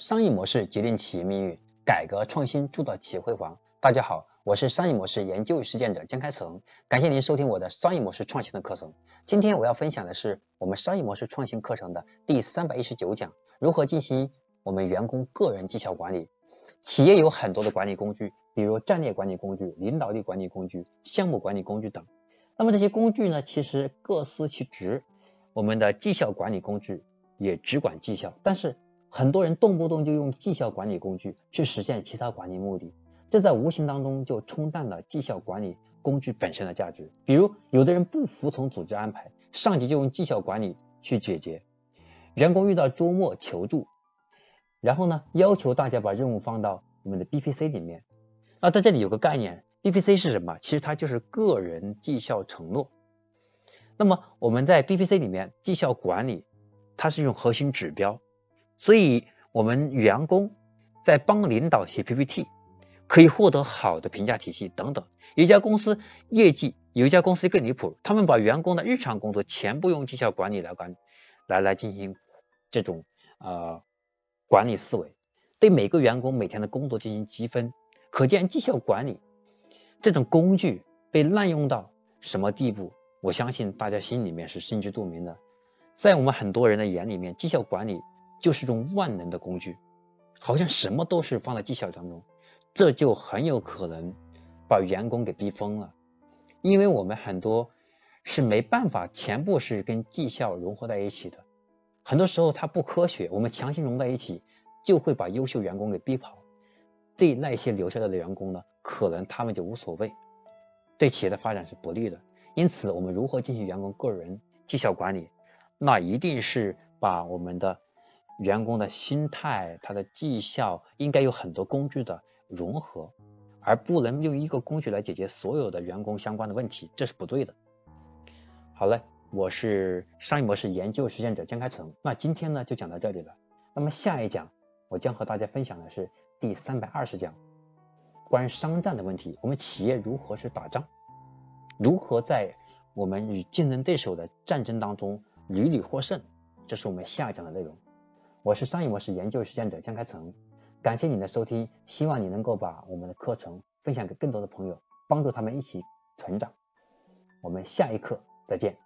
商业模式决定企业命运，改革创新铸造企业辉煌。大家好，我是商业模式研究与实践者江开成，感谢您收听我的商业模式创新的课程。今天我要分享的是我们商业模式创新课程的第三百一十九讲，如何进行我们员工个人绩效管理。企业有很多的管理工具，比如战略管理工具、领导力管理工具、项目管理工具等。那么这些工具呢，其实各司其职。我们的绩效管理工具也只管绩效，但是很多人动不动就用绩效管理工具去实现其他管理目的，这在无形当中就冲淡了绩效管理工具本身的价值。比如，有的人不服从组织安排，上级就用绩效管理去解决；员工遇到周末求助，然后呢要求大家把任务放到我们的 BPC 里面。那在这里有个概念，BPC 是什么？其实它就是个人绩效承诺。那么我们在 BPC 里面绩效管理，它是用核心指标。所以，我们员工在帮领导写 PPT，可以获得好的评价体系等等。有一家公司业绩，有一家公司更离谱，他们把员工的日常工作全部用绩效管理来管，来来进行这种呃管理思维，对每个员工每天的工作进行积分。可见绩效管理这种工具被滥用到什么地步？我相信大家心里面是心知肚明的。在我们很多人的眼里面，绩效管理。就是种万能的工具，好像什么都是放在绩效当中，这就很有可能把员工给逼疯了。因为我们很多是没办法全部是跟绩效融合在一起的，很多时候它不科学，我们强行融在一起，就会把优秀员工给逼跑。对那些留下来的员工呢，可能他们就无所谓，对企业的发展是不利的。因此，我们如何进行员工个人绩效管理？那一定是把我们的。员工的心态，他的绩效应该有很多工具的融合，而不能用一个工具来解决所有的员工相关的问题，这是不对的。好了，我是商业模式研究实践者江开成，那今天呢就讲到这里了。那么下一讲我将和大家分享的是第三百二十讲，关于商战的问题，我们企业如何去打仗，如何在我们与竞争对手的战争当中屡屡获胜，这是我们下一讲的内容。我是商业模式研究实践者江开成，感谢你的收听，希望你能够把我们的课程分享给更多的朋友，帮助他们一起成长。我们下一课再见。